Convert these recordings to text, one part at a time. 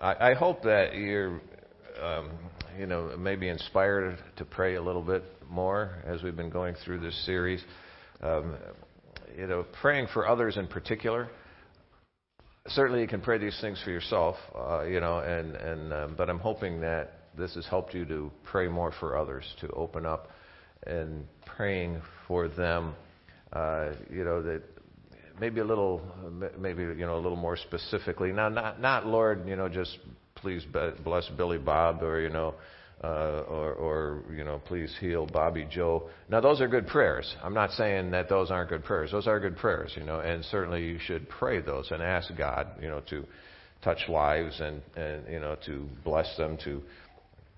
I, I hope that you're, um, you know, maybe inspired to pray a little bit more as we've been going through this series. Um, you know, praying for others in particular. Certainly, you can pray these things for yourself, uh, you know, and and um, but I'm hoping that this has helped you to pray more for others, to open up and praying for them. Uh, you know that maybe a little, maybe you know a little more specifically. Now, not not Lord, you know, just please bless Billy Bob, or you know, uh, or or you know, please heal Bobby Joe. Now, those are good prayers. I'm not saying that those aren't good prayers. Those are good prayers, you know, and certainly you should pray those and ask God, you know, to touch lives and and you know to bless them to.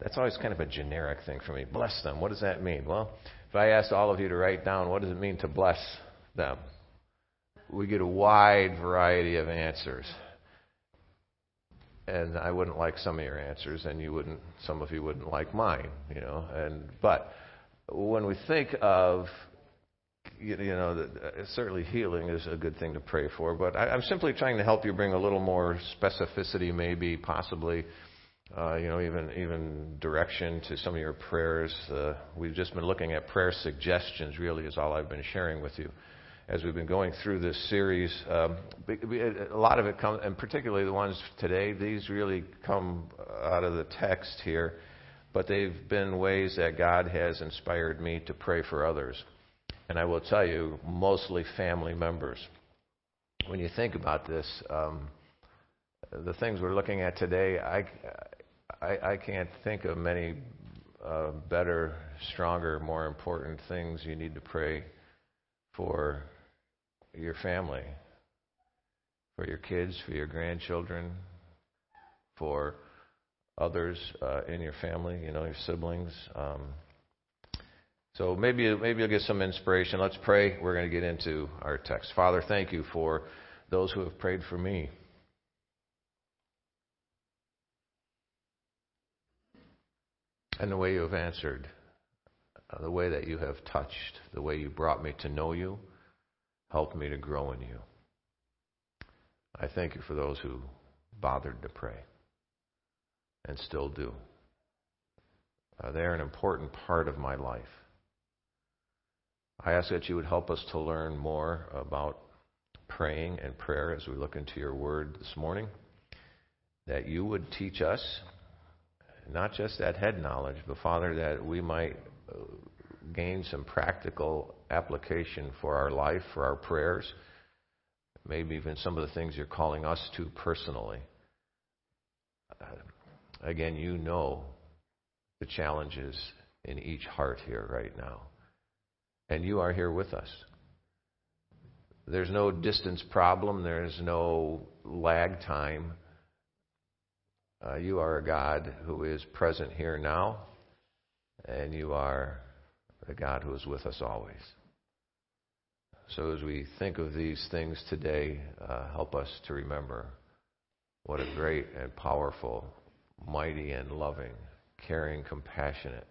That's always kind of a generic thing for me. Bless them. What does that mean? Well, if I asked all of you to write down what does it mean to bless them, we get a wide variety of answers. And I wouldn't like some of your answers, and you wouldn't. Some of you wouldn't like mine, you know. And but when we think of you know, uh, certainly healing is a good thing to pray for, but I, I'm simply trying to help you bring a little more specificity, maybe, possibly, uh, you know, even even direction to some of your prayers. Uh, we've just been looking at prayer suggestions. Really, is all I've been sharing with you as we've been going through this series. Um, a lot of it comes, and particularly the ones today, these really come out of the text here, but they've been ways that God has inspired me to pray for others. And I will tell you, mostly family members. When you think about this, um, the things we're looking at today, I, I, I can't think of many uh, better, stronger, more important things you need to pray for your family, for your kids, for your grandchildren, for others uh, in your family, you know, your siblings. Um, so maybe maybe you'll get some inspiration. Let's pray. We're going to get into our text. Father, thank you for those who have prayed for me. And the way you have answered, the way that you have touched, the way you brought me to know you Help me to grow in you. I thank you for those who bothered to pray and still do. Uh, they're an important part of my life. I ask that you would help us to learn more about praying and prayer as we look into your word this morning. That you would teach us not just that head knowledge, but Father, that we might uh, gain some practical application for our life, for our prayers, maybe even some of the things you're calling us to personally. Uh, again, you know the challenges in each heart here right now. And you are here with us. There's no distance problem, there's no lag time. Uh, you are a God who is present here now, and you are the God who is with us always. So as we think of these things today, uh, help us to remember what a great and powerful, mighty and loving, caring, compassionate,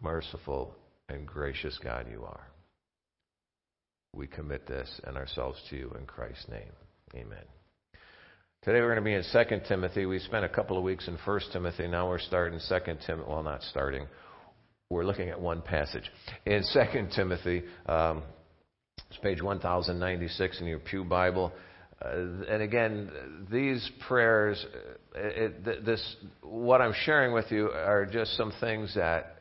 merciful, and gracious God you are. We commit this and ourselves to you in Christ's name. Amen. Today we're going to be in 2 Timothy. We spent a couple of weeks in 1 Timothy. Now we're starting 2 Timothy. Well, not starting. We're looking at one passage. In 2 Timothy, um, it's page 1096 in your Pew Bible. Uh, and again, these prayers, uh, it, this, what I'm sharing with you are just some things that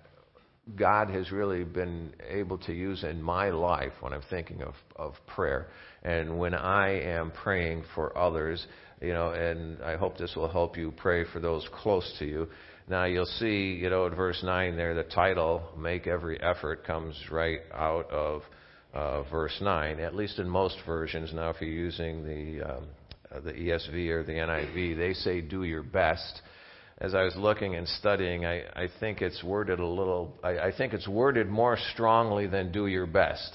God has really been able to use in my life when I'm thinking of, of prayer. And when I am praying for others, you know, and I hope this will help you pray for those close to you. Now you'll see, you know, at verse 9 there, the title, Make Every Effort, comes right out of uh, verse 9, at least in most versions. Now, if you're using the, um, uh, the ESV or the NIV, they say, Do your best. As I was looking and studying, I, I think it's worded a little, I, I think it's worded more strongly than do your best.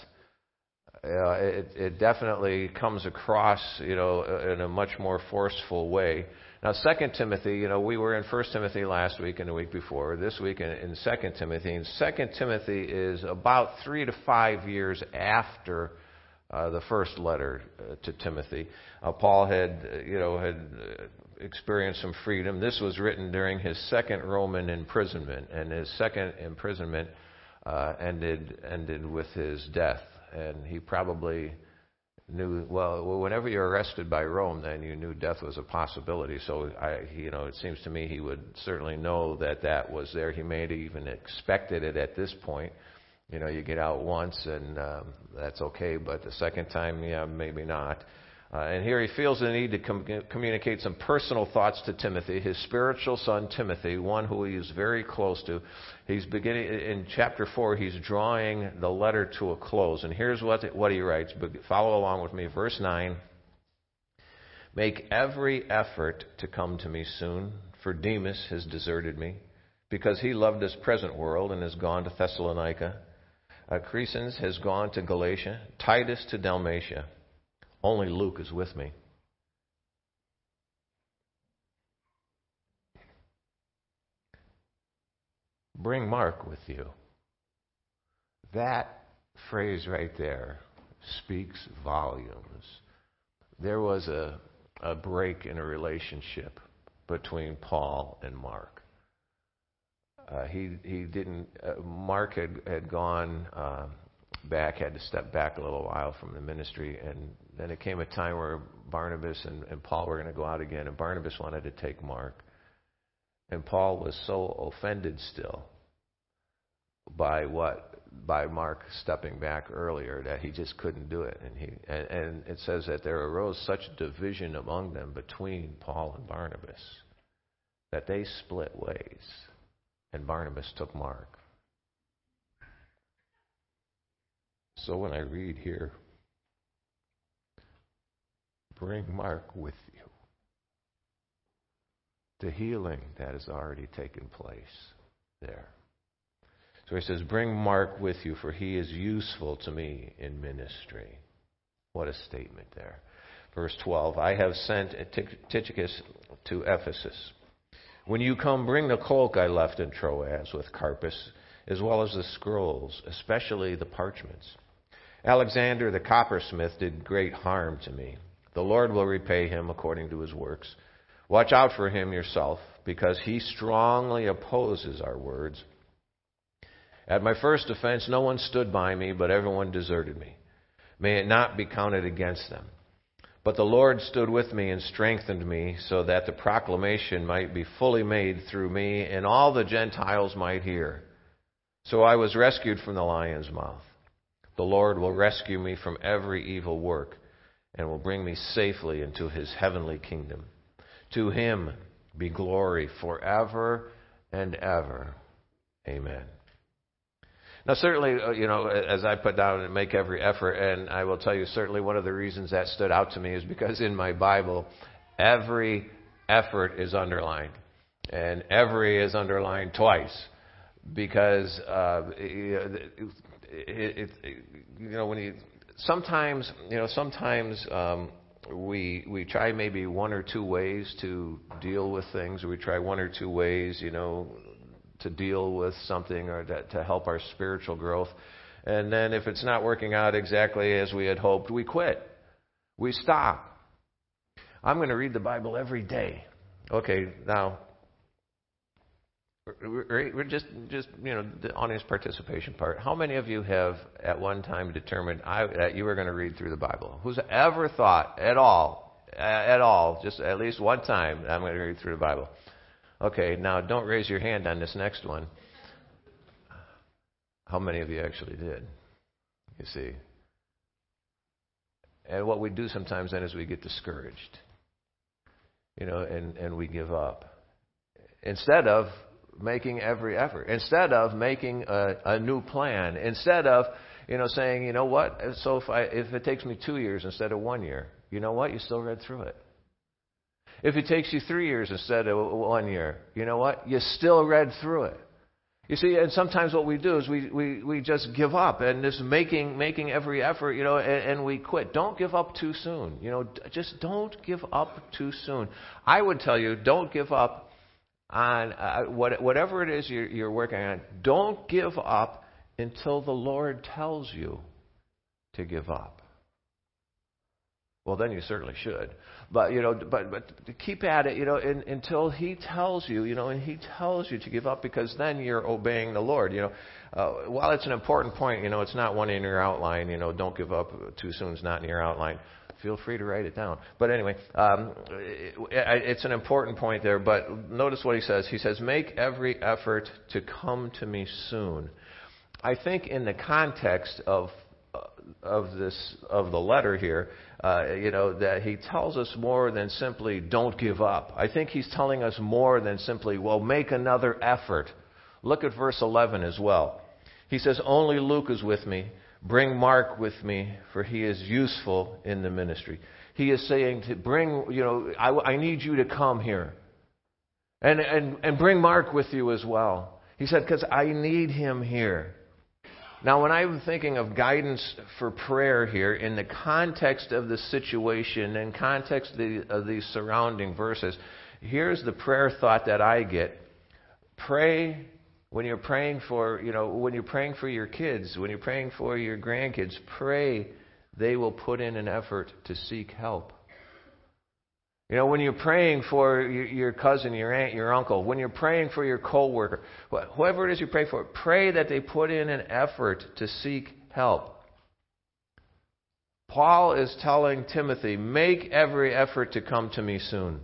Uh, it, it definitely comes across, you know, in a much more forceful way. Now, Second Timothy, you know, we were in First Timothy last week and the week before. This week in, in Second Timothy, and Second Timothy is about three to five years after uh, the first letter uh, to Timothy. Uh, Paul had, uh, you know, had uh, experienced some freedom. This was written during his second Roman imprisonment, and his second imprisonment uh, ended ended with his death. And he probably knew well. Whenever you're arrested by Rome, then you knew death was a possibility. So I, you know, it seems to me he would certainly know that that was there. He may have even expected it at this point. You know, you get out once and um, that's okay, but the second time, yeah, maybe not. Uh, and here he feels the need to com- communicate some personal thoughts to Timothy, his spiritual son Timothy, one who he is very close to. He's beginning in chapter four. He's drawing the letter to a close, and here's what what he writes. Follow along with me. Verse nine. Make every effort to come to me soon, for Demas has deserted me, because he loved this present world and has gone to Thessalonica. Uh, Crescens has gone to Galatia, Titus to Dalmatia. Only Luke is with me. Bring Mark with you. That phrase right there speaks volumes. There was a, a break in a relationship between Paul and Mark. Uh, he he didn't. Uh, Mark had had gone uh, back, had to step back a little while from the ministry, and then it came a time where Barnabas and, and Paul were going to go out again, and Barnabas wanted to take Mark, and Paul was so offended still by what by Mark stepping back earlier that he just couldn't do it, and he and, and it says that there arose such division among them between Paul and Barnabas that they split ways, and Barnabas took Mark. So when I read here, bring Mark with you, the healing that has already taken place there. So he says, Bring Mark with you, for he is useful to me in ministry. What a statement there. Verse 12 I have sent Tychicus to Ephesus. When you come, bring the cloak I left in Troas with Carpus, as well as the scrolls, especially the parchments. Alexander the coppersmith did great harm to me. The Lord will repay him according to his works. Watch out for him yourself, because he strongly opposes our words. At my first offense, no one stood by me, but everyone deserted me. May it not be counted against them. But the Lord stood with me and strengthened me, so that the proclamation might be fully made through me, and all the Gentiles might hear. So I was rescued from the lion's mouth. The Lord will rescue me from every evil work and will bring me safely into his heavenly kingdom. To him be glory forever and ever. Amen. Now, certainly, uh, you know, as I put down and make every effort, and I will tell you, certainly one of the reasons that stood out to me is because in my Bible, every effort is underlined, and every is underlined twice, because uh, it, it, you know, when you sometimes, you know, sometimes um, we we try maybe one or two ways to deal with things, we try one or two ways, you know, to deal with something or to, to help our spiritual growth. And then if it's not working out exactly as we had hoped, we quit. We stop. I'm going to read the Bible every day. Okay, now we're just, just you know, the audience participation part. How many of you have at one time determined I, that you were going to read through the Bible? Who's ever thought at all, at all, just at least one time, I'm going to read through the Bible? Okay, now don't raise your hand on this next one. How many of you actually did? You see. And what we do sometimes then is we get discouraged, you know, and, and we give up. Instead of making every effort. Instead of making a, a new plan. Instead of you know saying you know what? So if i if it takes me two years instead of one year you know what? You still read through it. If it takes you three years instead of one year you know what? You still read through it. You see and sometimes what we do is we we, we just give up and just making making every effort you know and, and we quit. Don't give up too soon. You know just don't give up too soon. I would tell you don't give up on uh, what, whatever it is you're, you're working on, don't give up until the Lord tells you to give up. well, then you certainly should. But you know, but but keep at it, you know, in, until He tells you, you know, and He tells you to give up, because then you're obeying the Lord. You know, uh, while it's an important point, you know, it's not one in your outline. You know, don't give up too soon. It's not in your outline. Feel free to write it down. But anyway, um, it, it's an important point there. But notice what he says. He says, "Make every effort to come to me soon." I think in the context of of this of the letter here, uh, you know, that he tells us more than simply "don't give up." I think he's telling us more than simply, "Well, make another effort." Look at verse 11 as well. He says, "Only Luke is with me. Bring Mark with me, for he is useful in the ministry." He is saying to bring, you know, I, I need you to come here, and and and bring Mark with you as well. He said, "Because I need him here." Now, when I'm thinking of guidance for prayer here, in the context of the situation and context of, the, of these surrounding verses, here's the prayer thought that I get. Pray when you're praying for, you know, when you're praying for your kids, when you're praying for your grandkids, pray they will put in an effort to seek help. You know, when you're praying for your cousin, your aunt, your uncle, when you're praying for your coworker, whoever it is you pray for, pray that they put in an effort to seek help. Paul is telling Timothy, make every effort to come to me soon.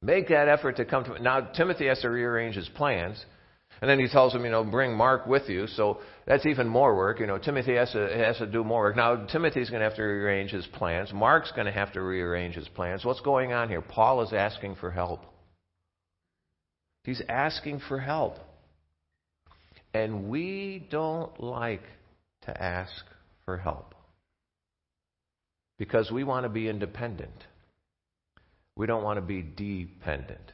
Make that effort to come to me. Now, Timothy has to rearrange his plans. And then he tells him, you know, bring Mark with you. So that's even more work. You know, Timothy has to, has to do more work. Now, Timothy's going to have to rearrange his plans. Mark's going to have to rearrange his plans. What's going on here? Paul is asking for help. He's asking for help. And we don't like to ask for help because we want to be independent. We don't want to be dependent.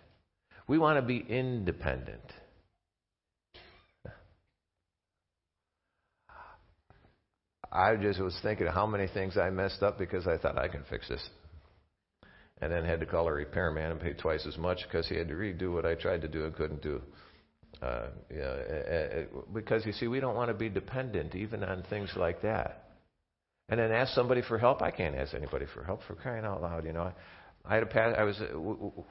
We want to be independent. I just was thinking how many things I messed up because I thought I can fix this. And then had to call a repairman and pay twice as much because he had to redo what I tried to do and couldn't do. Uh, yeah, uh, uh, because you see, we don't want to be dependent even on things like that. And then ask somebody for help. I can't ask anybody for help for crying out loud. You know, I had a pa- I was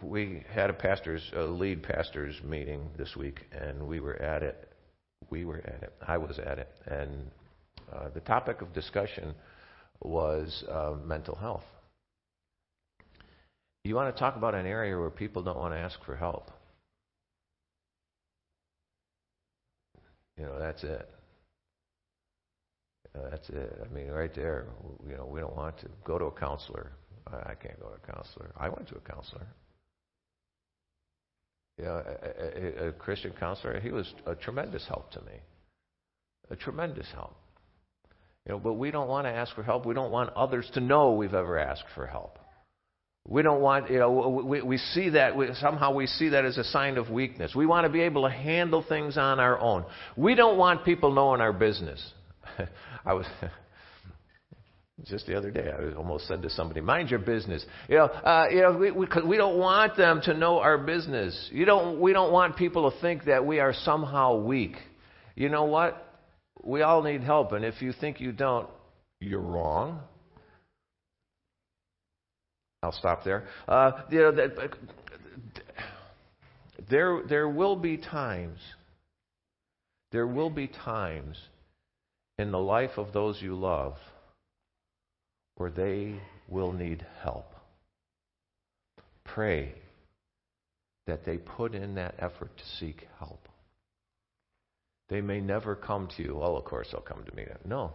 we had a pastors a lead pastors meeting this week, and we were at it. We were at it. I was at it, and uh, the topic of discussion was uh, mental health. You want to talk about an area where people don't want to ask for help. You know, that's it. Uh, that's it. I mean, right there, you know, we don't want to go to a counselor. I, I can't go to a counselor. I went to a counselor. Know, a, a, a Christian counselor, he was a tremendous help to me. A tremendous help. You know, but we don't want to ask for help. We don't want others to know we've ever asked for help. We don't want, you know, we, we see that, we, somehow we see that as a sign of weakness. We want to be able to handle things on our own. We don't want people knowing our business. I was, just the other day, I almost said to somebody, mind your business. You know, uh, you know, we, we, we don't want them to know our business. You don't, we don't want people to think that we are somehow weak. You know what? We all need help, and if you think you don't, you're wrong. I'll stop there. Uh, you know, that, there, there will be times, there will be times in the life of those you love where they will need help. Pray that they put in that effort to seek help. They may never come to you. Well, of course they'll come to me. No,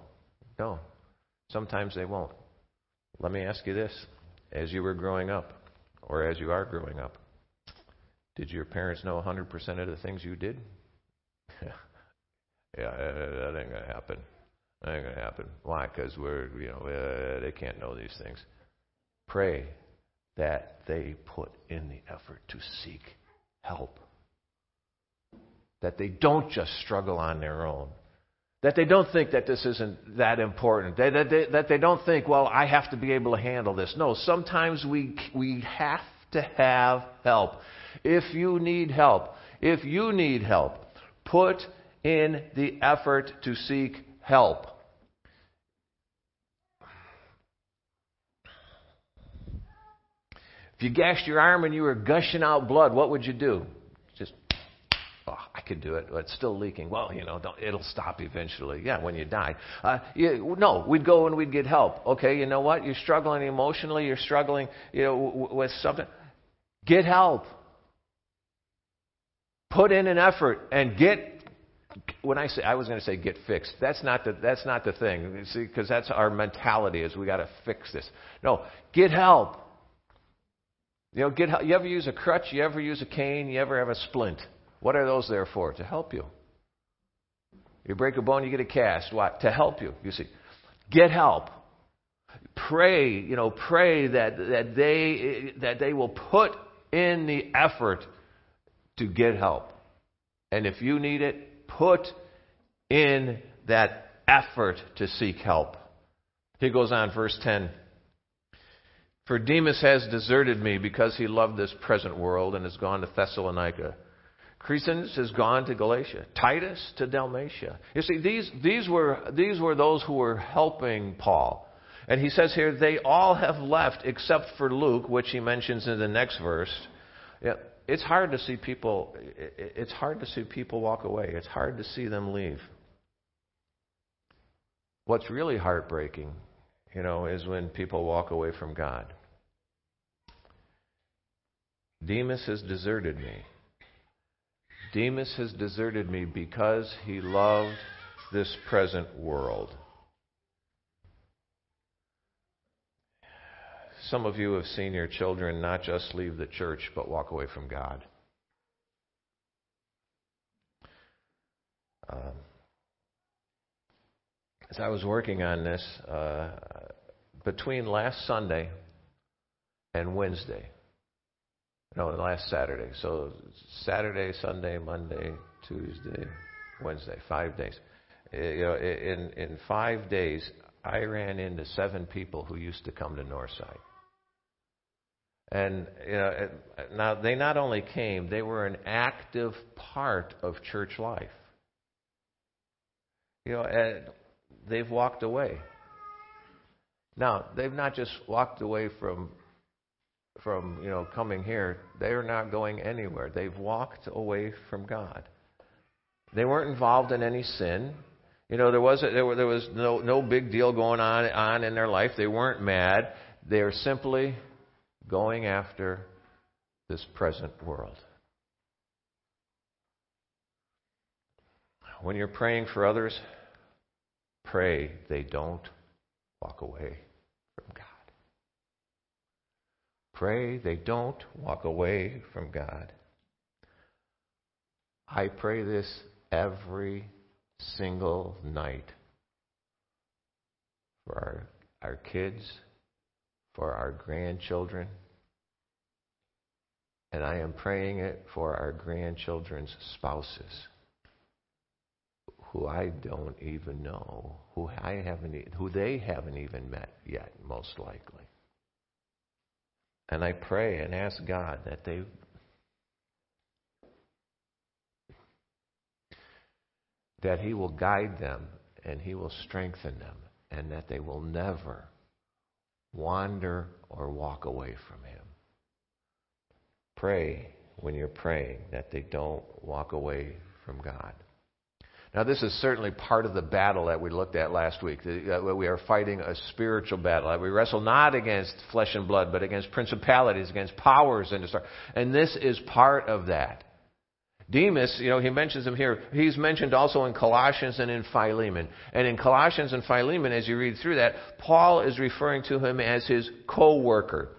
no. Sometimes they won't. Let me ask you this. As you were growing up, or as you are growing up, did your parents know 100% of the things you did? yeah, that ain't going to happen. That ain't going to happen. Why? Because we're, you know, uh, they can't know these things. Pray that they put in the effort to seek help that they don't just struggle on their own. That they don't think that this isn't that important. That, that, they, that they don't think, well, I have to be able to handle this. No, sometimes we, we have to have help. If you need help, if you need help, put in the effort to seek help. If you gashed your arm and you were gushing out blood, what would you do? Could do it. But it's still leaking. Well, you know, it'll stop eventually. Yeah, when you die. Uh, you, no, we'd go and we'd get help. Okay, you know what? You're struggling emotionally. You're struggling, you know, w- with something. Get help. Put in an effort and get when I say I was going to say get fixed, that's not the that's not the thing. See, because that's our mentality is we got to fix this. No, get help. You know, get help. You ever use a crutch? You ever use a cane? You ever have a splint? What are those there for? To help you. You break a bone, you get a cast. What? To help you. You see, get help. Pray. You know, pray that that they that they will put in the effort to get help. And if you need it, put in that effort to seek help. He goes on, verse 10. For Demas has deserted me because he loved this present world and has gone to Thessalonica. Crescens has gone to Galatia. Titus to Dalmatia. You see, these, these, were, these were those who were helping Paul. And he says here, they all have left except for Luke, which he mentions in the next verse. Yeah, it's hard to see people it's hard to see people walk away. It's hard to see them leave. What's really heartbreaking, you know, is when people walk away from God. Demas has deserted me. Demas has deserted me because he loved this present world. Some of you have seen your children not just leave the church, but walk away from God. Um, as I was working on this, uh, between last Sunday and Wednesday, no, last Saturday. So Saturday, Sunday, Monday, Tuesday, Wednesday, five days. Uh, you know, in in five days, I ran into seven people who used to come to Northside. And you know, now they not only came, they were an active part of church life. You know, and they've walked away. Now, they've not just walked away from from, you know, coming here. They are not going anywhere. They've walked away from God. They weren't involved in any sin. You know, there was there, were, there was no no big deal going on on in their life. They weren't mad. They are simply going after this present world. When you're praying for others, pray they don't walk away from God. Pray they don't walk away from God. I pray this every single night for our, our kids for our grandchildren. And I am praying it for our grandchildren's spouses, who I don't even know, who I haven't, who they haven't even met yet, most likely. And I pray and ask God that they that he will guide them and he will strengthen them and that they will never wander or walk away from Him. Pray when you're praying that they don't walk away from God. Now, this is certainly part of the battle that we looked at last week. We are fighting a spiritual battle. We wrestle not against flesh and blood, but against principalities, against powers, and and this is part of that. Demas, you know, he mentions him here. He's mentioned also in Colossians and in Philemon. And in Colossians and Philemon, as you read through that, Paul is referring to him as his co worker.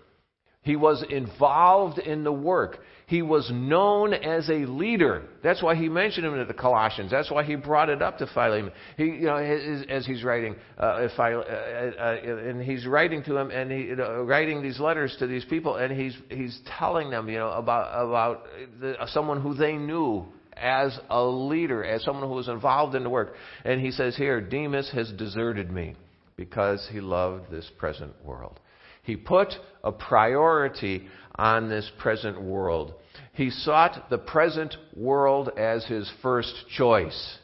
He was involved in the work. He was known as a leader. That's why he mentioned him to the Colossians. That's why he brought it up to Philemon. He, you know, as he's writing, uh, uh, uh, and he's writing to him, and he, writing these letters to these people, and he's he's telling them, you know, about about the, someone who they knew as a leader, as someone who was involved in the work. And he says here, Demas has deserted me because he loved this present world. He put a priority on this present world. He sought the present world as his first choice.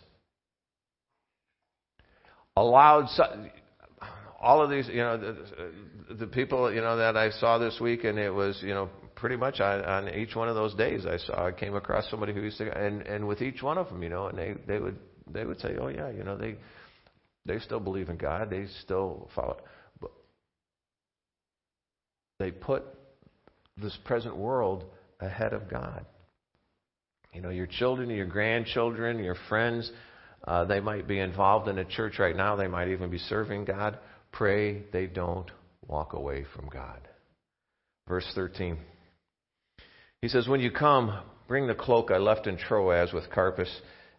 Allowed all of these, you know, the, the people, you know, that I saw this week, and it was, you know, pretty much on, on each one of those days I saw, I came across somebody who used to, and and with each one of them, you know, and they they would they would say, oh yeah, you know, they they still believe in God, they still follow, but they put this present world ahead of God. You know, your children, your grandchildren, your friends, uh, they might be involved in a church right now. They might even be serving God. Pray they don't walk away from God. Verse 13. He says, When you come, bring the cloak I left in Troas with Carpus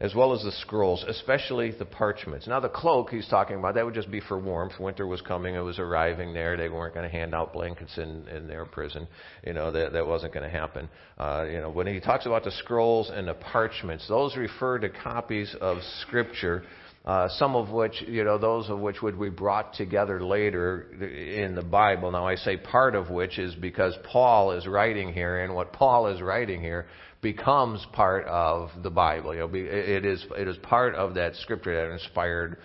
as well as the scrolls, especially the parchments. Now, the cloak he's talking about, that would just be for warmth. Winter was coming, it was arriving there. They weren't going to hand out blankets in, in their prison. You know, that, that wasn't going to happen. Uh, you know, when he talks about the scrolls and the parchments, those refer to copies of Scripture. Uh, some of which, you know, those of which would be brought together later in the Bible. Now, I say part of which is because Paul is writing here, and what Paul is writing here becomes part of the Bible. You know, it is it is part of that scripture, that inspired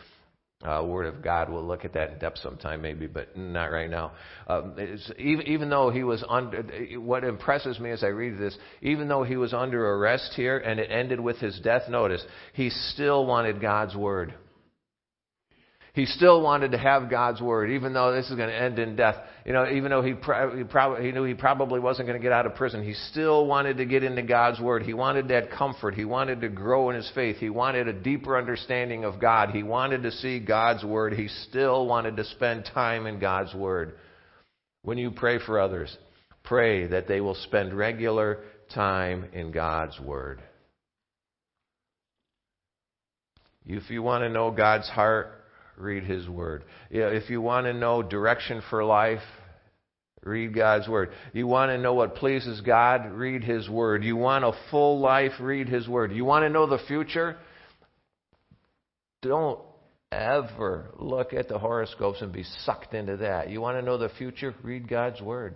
uh, Word of God. We'll look at that in depth sometime, maybe, but not right now. Um, even, even though he was under, what impresses me as I read this, even though he was under arrest here and it ended with his death, notice he still wanted God's Word. He still wanted to have God's word, even though this is going to end in death. You know, even though he, pro- he, prob- he knew he probably wasn't going to get out of prison, he still wanted to get into God's word. He wanted that comfort. He wanted to grow in his faith. He wanted a deeper understanding of God. He wanted to see God's word. He still wanted to spend time in God's word. When you pray for others, pray that they will spend regular time in God's word. If you want to know God's heart, read His Word. You know, if you want to know direction for life, read God's Word. You want to know what pleases God, read His Word. You want a full life, read His Word. You want to know the future? Don't ever look at the horoscopes and be sucked into that. You want to know the future? Read God's Word.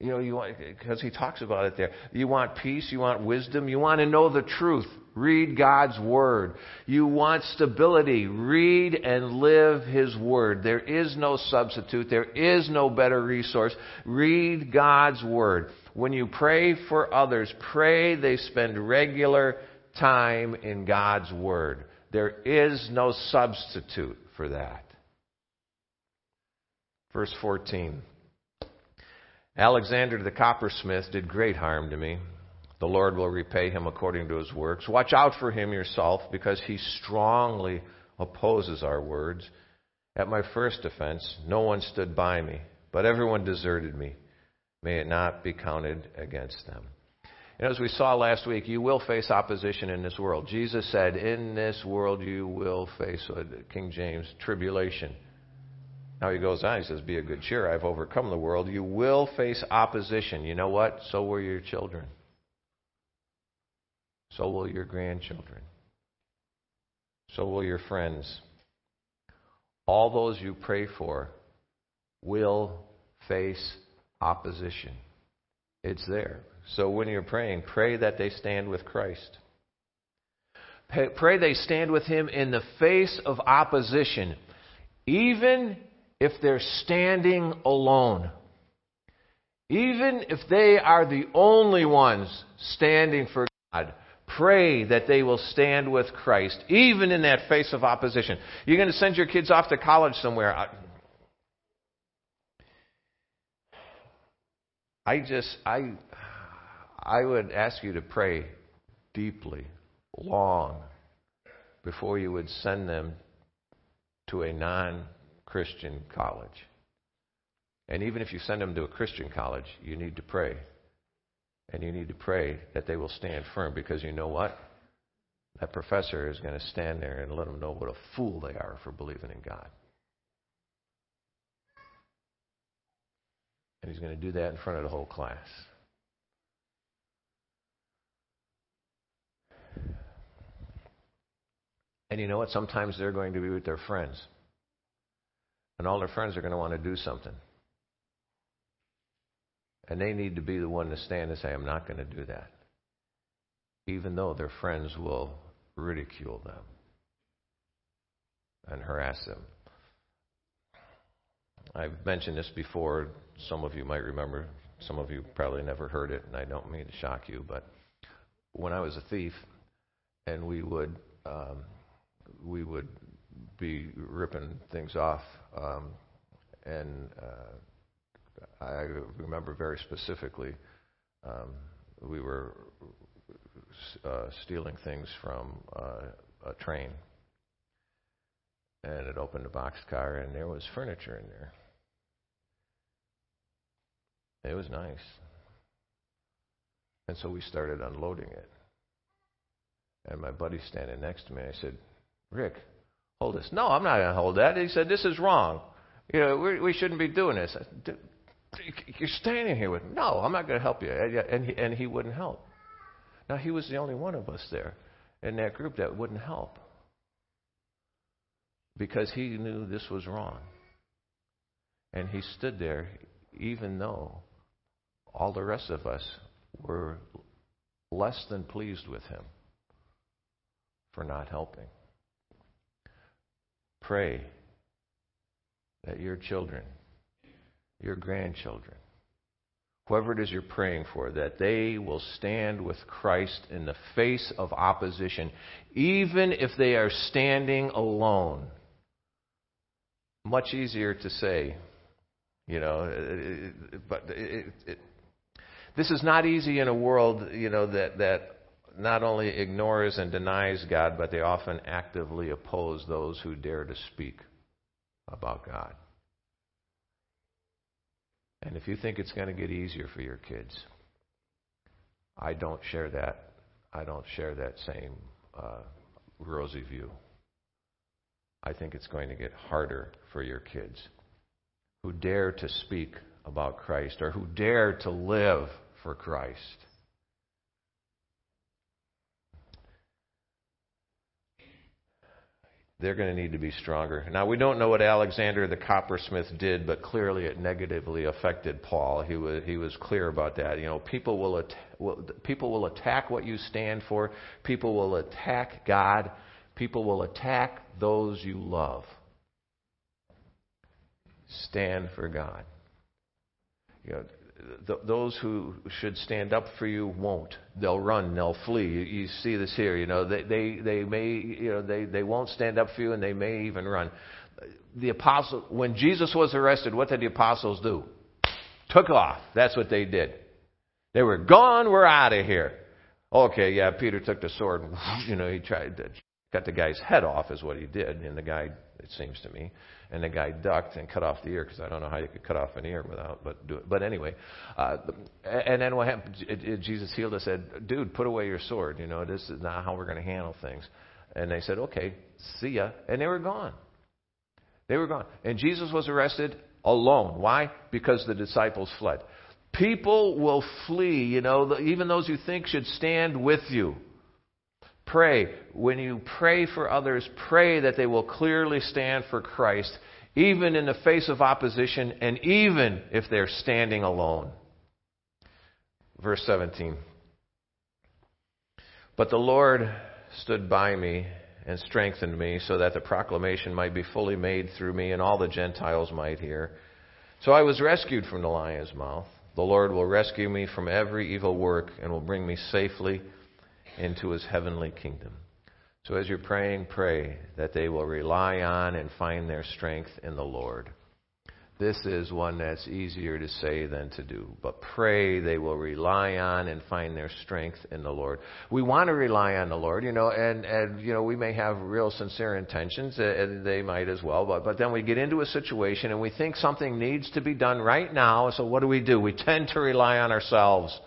You know, you want, because he talks about it there. You want peace, you want wisdom, you want to know the truth. Read God's Word. You want stability. Read and live His Word. There is no substitute. There is no better resource. Read God's Word. When you pray for others, pray they spend regular time in God's Word. There is no substitute for that. Verse 14. Alexander the coppersmith did great harm to me. The Lord will repay him according to his works. Watch out for him yourself, because he strongly opposes our words. At my first offense, no one stood by me, but everyone deserted me. May it not be counted against them. And as we saw last week, you will face opposition in this world. Jesus said, In this world you will face, King James, tribulation. Now he goes on, he says, Be a good cheer. I've overcome the world. You will face opposition. You know what? So will your children. So will your grandchildren. So will your friends. All those you pray for will face opposition. It's there. So when you're praying, pray that they stand with Christ. Pray they stand with Him in the face of opposition, even if they're standing alone. Even if they are the only ones standing for God, pray that they will stand with Christ, even in that face of opposition. You're going to send your kids off to college somewhere. I just, I, I would ask you to pray deeply, long, before you would send them to a non Christian college. And even if you send them to a Christian college, you need to pray. And you need to pray that they will stand firm because you know what? That professor is going to stand there and let them know what a fool they are for believing in God. And he's going to do that in front of the whole class. And you know what? Sometimes they're going to be with their friends. And all their friends are going to want to do something. And they need to be the one to stand and say, I'm not going to do that. Even though their friends will ridicule them and harass them. I've mentioned this before. Some of you might remember. Some of you probably never heard it, and I don't mean to shock you, but when I was a thief, and we would um, we would be ripping things off, um, and uh, I remember very specifically um, we were uh, stealing things from uh, a train, and it opened a boxcar, and there was furniture in there. It was nice. And so we started unloading it. And my buddy standing next to me, I said, Rick, hold this. No, I'm not going to hold that. He said, This is wrong. You know, we, we shouldn't be doing this. You're standing here with me. No, I'm not going to help you. And he, and he wouldn't help. Now, he was the only one of us there in that group that wouldn't help because he knew this was wrong. And he stood there even though all the rest of us were less than pleased with him for not helping. Pray that your children, your grandchildren, whoever it is you're praying for, that they will stand with Christ in the face of opposition, even if they are standing alone. Much easier to say, you know, but it, it, this is not easy in a world, you know, that, that not only ignores and denies God, but they often actively oppose those who dare to speak about God. And if you think it's going to get easier for your kids, I don't share that. I don't share that same uh, rosy view. I think it's going to get harder for your kids who dare to speak about Christ or who dare to live for Christ. They're going to need to be stronger. Now, we don't know what Alexander the coppersmith did, but clearly it negatively affected Paul. He was, he was clear about that. You know, people will, at, will, people will attack what you stand for, people will attack God, people will attack those you love. Stand for God. You know, th- those who should stand up for you won't. They'll run. They'll flee. You, you see this here. You know, they, they, they may, you know, they, they won't stand up for you and they may even run. The apostle, when Jesus was arrested, what did the apostles do? Took off. That's what they did. They were gone. We're out of here. Okay, yeah, Peter took the sword. You know, he tried to cut the guy's head off, is what he did. And the guy, it seems to me, and the guy ducked and cut off the ear because I don't know how you could cut off an ear without, but do it. But anyway, uh, and then what happened? It, it, Jesus healed us. Said, "Dude, put away your sword. You know this is not how we're going to handle things." And they said, "Okay, see ya," and they were gone. They were gone, and Jesus was arrested alone. Why? Because the disciples fled. People will flee. You know, even those you think should stand with you. Pray. When you pray for others, pray that they will clearly stand for Christ, even in the face of opposition and even if they're standing alone. Verse 17. But the Lord stood by me and strengthened me so that the proclamation might be fully made through me and all the Gentiles might hear. So I was rescued from the lion's mouth. The Lord will rescue me from every evil work and will bring me safely into his heavenly kingdom. So as you're praying, pray that they will rely on and find their strength in the Lord. This is one that's easier to say than to do. But pray they will rely on and find their strength in the Lord. We want to rely on the Lord, you know, and, and you know, we may have real sincere intentions, uh, and they might as well, but, but then we get into a situation and we think something needs to be done right now, so what do we do? We tend to rely on ourselves.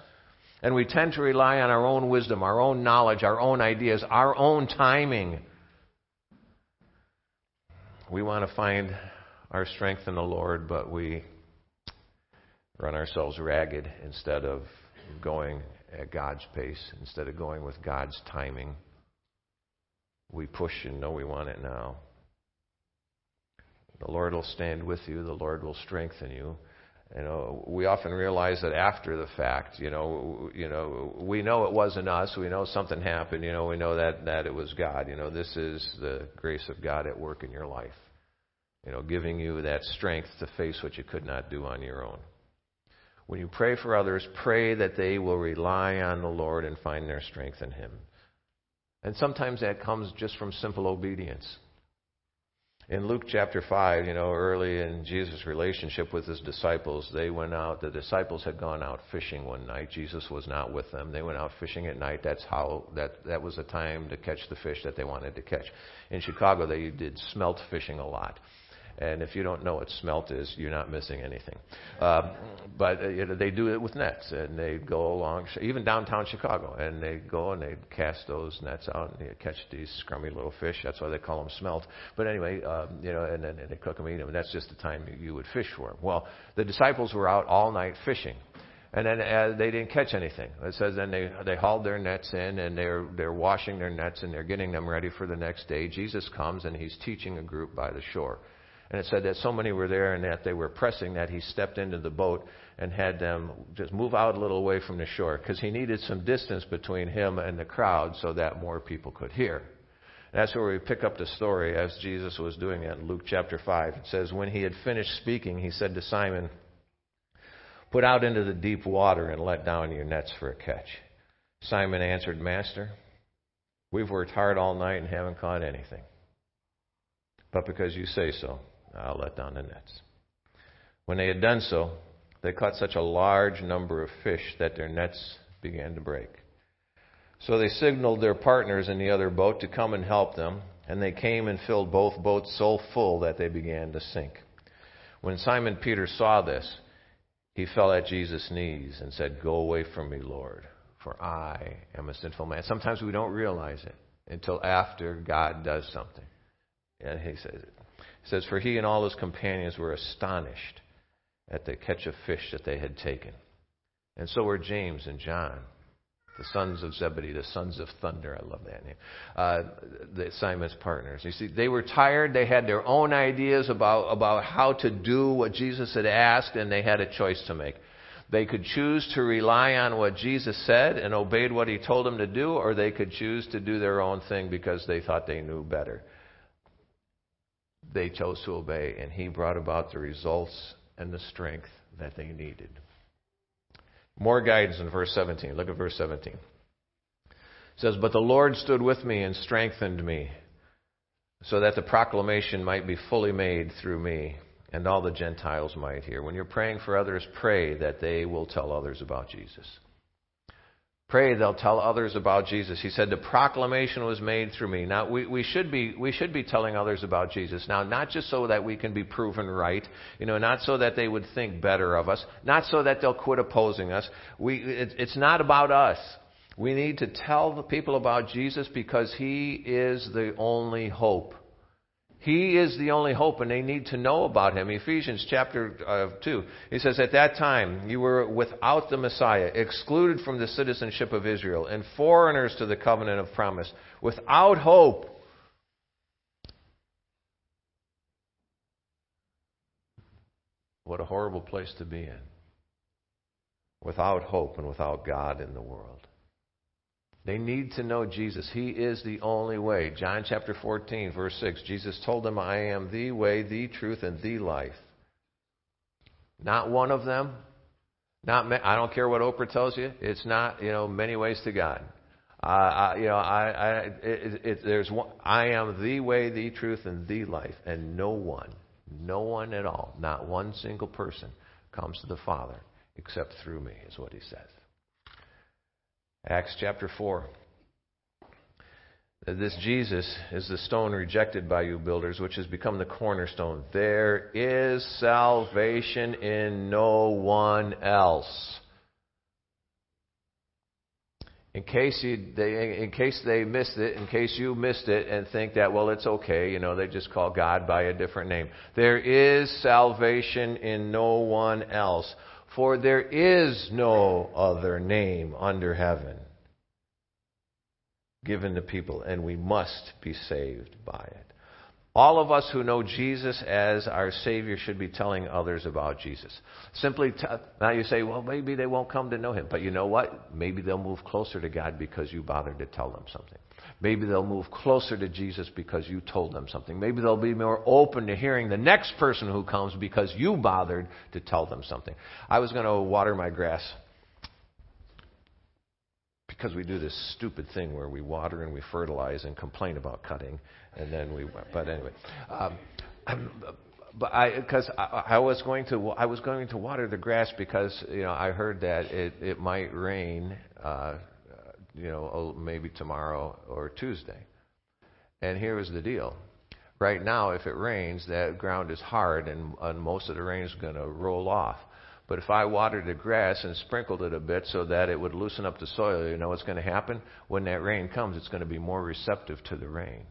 And we tend to rely on our own wisdom, our own knowledge, our own ideas, our own timing. We want to find our strength in the Lord, but we run ourselves ragged instead of going at God's pace, instead of going with God's timing. We push and know we want it now. The Lord will stand with you, the Lord will strengthen you. You know, we often realize that after the fact, you know, you know, we know it wasn't us. We know something happened. You know, we know that that it was God. You know, this is the grace of God at work in your life. you know, giving you that strength to face what you could not do on your own. When you pray for others, pray that they will rely on the Lord and find their strength in Him. And sometimes that comes just from simple obedience. In Luke chapter 5, you know, early in Jesus' relationship with his disciples, they went out, the disciples had gone out fishing one night. Jesus was not with them. They went out fishing at night. That's how, that, that was the time to catch the fish that they wanted to catch. In Chicago, they did smelt fishing a lot. And if you don't know what smelt is, you're not missing anything. Uh, but uh, you know, they do it with nets, and they go along, even downtown Chicago, and they go and they cast those nets out and catch these scrummy little fish. That's why they call them smelt. But anyway, um, you know, and then they cook them, eat them. And that's just the time you, you would fish for them. Well, the disciples were out all night fishing. And then uh, they didn't catch anything. It says then they they hauled their nets in and they're they're washing their nets and they're getting them ready for the next day. Jesus comes and he's teaching a group by the shore. And it said that so many were there and that they were pressing that he stepped into the boat and had them just move out a little away from the shore because he needed some distance between him and the crowd so that more people could hear. And that's where we pick up the story as Jesus was doing it in Luke chapter 5. It says, When he had finished speaking, he said to Simon, Put out into the deep water and let down your nets for a catch. Simon answered, Master, we've worked hard all night and haven't caught anything. But because you say so, I'll let down the nets. When they had done so, they caught such a large number of fish that their nets began to break. So they signaled their partners in the other boat to come and help them, and they came and filled both boats so full that they began to sink. When Simon Peter saw this, he fell at Jesus' knees and said, Go away from me, Lord, for I am a sinful man. Sometimes we don't realize it until after God does something. And he says, it says, For he and all his companions were astonished at the catch of fish that they had taken. And so were James and John, the sons of Zebedee, the sons of thunder. I love that name. Uh, the Simon's partners. You see, they were tired. They had their own ideas about, about how to do what Jesus had asked, and they had a choice to make. They could choose to rely on what Jesus said and obeyed what he told them to do, or they could choose to do their own thing because they thought they knew better they chose to obey, and he brought about the results and the strength that they needed. More guidance in verse 17. Look at verse 17. It says, But the Lord stood with me and strengthened me, so that the proclamation might be fully made through me, and all the Gentiles might hear. When you're praying for others, pray that they will tell others about Jesus. Pray they'll tell others about Jesus. He said the proclamation was made through me. Now we, we should be we should be telling others about Jesus. Now not just so that we can be proven right, you know, not so that they would think better of us, not so that they'll quit opposing us. We it, it's not about us. We need to tell the people about Jesus because he is the only hope. He is the only hope, and they need to know about him. Ephesians chapter uh, 2, he says, At that time you were without the Messiah, excluded from the citizenship of Israel, and foreigners to the covenant of promise, without hope. What a horrible place to be in. Without hope and without God in the world. They need to know Jesus. He is the only way. John chapter 14, verse 6. Jesus told them, I am the way, the truth, and the life. Not one of them. Not I don't care what Oprah tells you. It's not, you know, many ways to God. Uh, I, you know, I, I, it, it, there's one, I am the way, the truth, and the life, and no one, no one at all, not one single person, comes to the Father except through me, is what he says. Acts chapter 4. This Jesus is the stone rejected by you builders, which has become the cornerstone. There is salvation in no one else. In case, you, they, in case they missed it, in case you missed it and think that, well, it's okay, you know, they just call God by a different name. There is salvation in no one else. For there is no other name under heaven given to people, and we must be saved by it. All of us who know Jesus as our Savior should be telling others about Jesus. Simply, t- now you say, well, maybe they won't come to know Him. But you know what? Maybe they'll move closer to God because you bothered to tell them something. Maybe they'll move closer to Jesus because you told them something. Maybe they'll be more open to hearing the next person who comes because you bothered to tell them something. I was going to water my grass because we do this stupid thing where we water and we fertilize and complain about cutting, and then we. But anyway, um, but I because I, I was going to I was going to water the grass because you know I heard that it it might rain, uh, you know oh, maybe tomorrow or Tuesday, and here is the deal. Right now, if it rains, that ground is hard, and, and most of the rain is going to roll off. But if I watered the grass and sprinkled it a bit so that it would loosen up the soil, you know what's going to happen? When that rain comes, it's going to be more receptive to the rain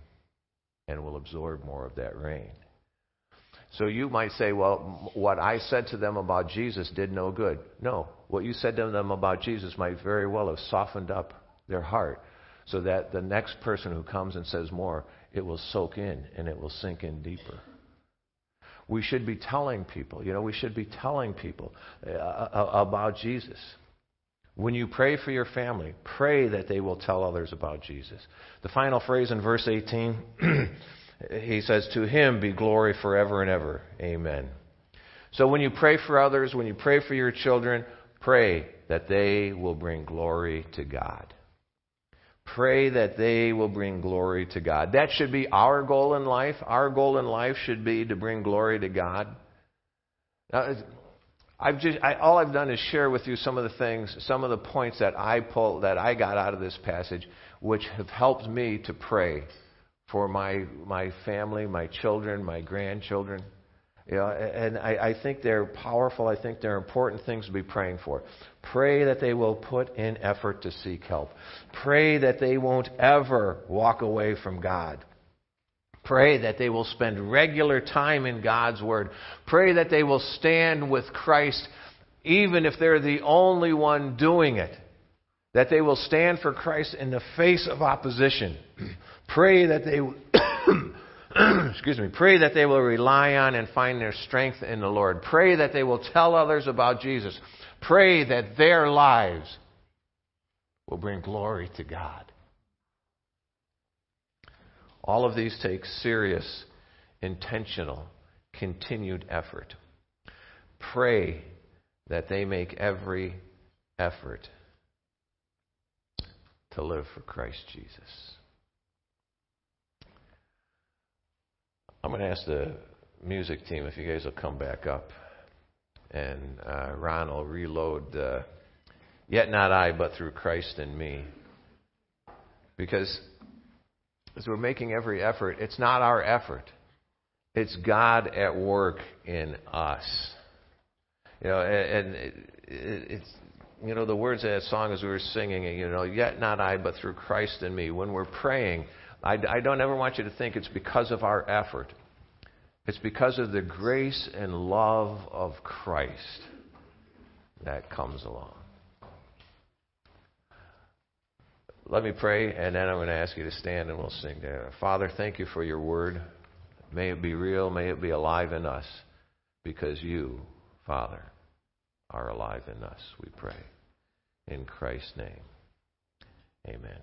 and will absorb more of that rain. So you might say, well, what I said to them about Jesus did no good. No, what you said to them about Jesus might very well have softened up their heart so that the next person who comes and says more, it will soak in and it will sink in deeper we should be telling people, you know, we should be telling people uh, uh, about Jesus. When you pray for your family, pray that they will tell others about Jesus. The final phrase in verse 18, he says, To him be glory forever and ever. Amen. So when you pray for others, when you pray for your children, pray that they will bring glory to God. Pray that they will bring glory to God. That should be our goal in life. Our goal in life should be to bring glory to God. Now, I've just, I, all I've done is share with you some of the things, some of the points that I pull, that I got out of this passage, which have helped me to pray for my my family, my children, my grandchildren. You know, and I, I think they're powerful. I think they're important things to be praying for. Pray that they will put in effort to seek help. Pray that they won't ever walk away from God. Pray that they will spend regular time in God's Word. Pray that they will stand with Christ even if they're the only one doing it. That they will stand for Christ in the face of opposition. Pray that they excuse me, pray that they will rely on and find their strength in the Lord. Pray that they will tell others about Jesus. Pray that their lives will bring glory to God. All of these take serious, intentional, continued effort. Pray that they make every effort to live for Christ Jesus. I'm going to ask the music team if you guys will come back up. And uh, Ron will reload, Yet not I, but through Christ in me. Because as we're making every effort, it's not our effort, it's God at work in us. You know, and it, it's you know the words of that song as we were singing. You know, yet not I, but through Christ in me. When we're praying, I don't ever want you to think it's because of our effort. It's because of the grace and love of Christ that comes along. Let me pray, and then I'm going to ask you to stand and we'll sing together. Father, thank you for your word. May it be real, may it be alive in us, because you, Father, are alive in us, we pray. In Christ's name, amen.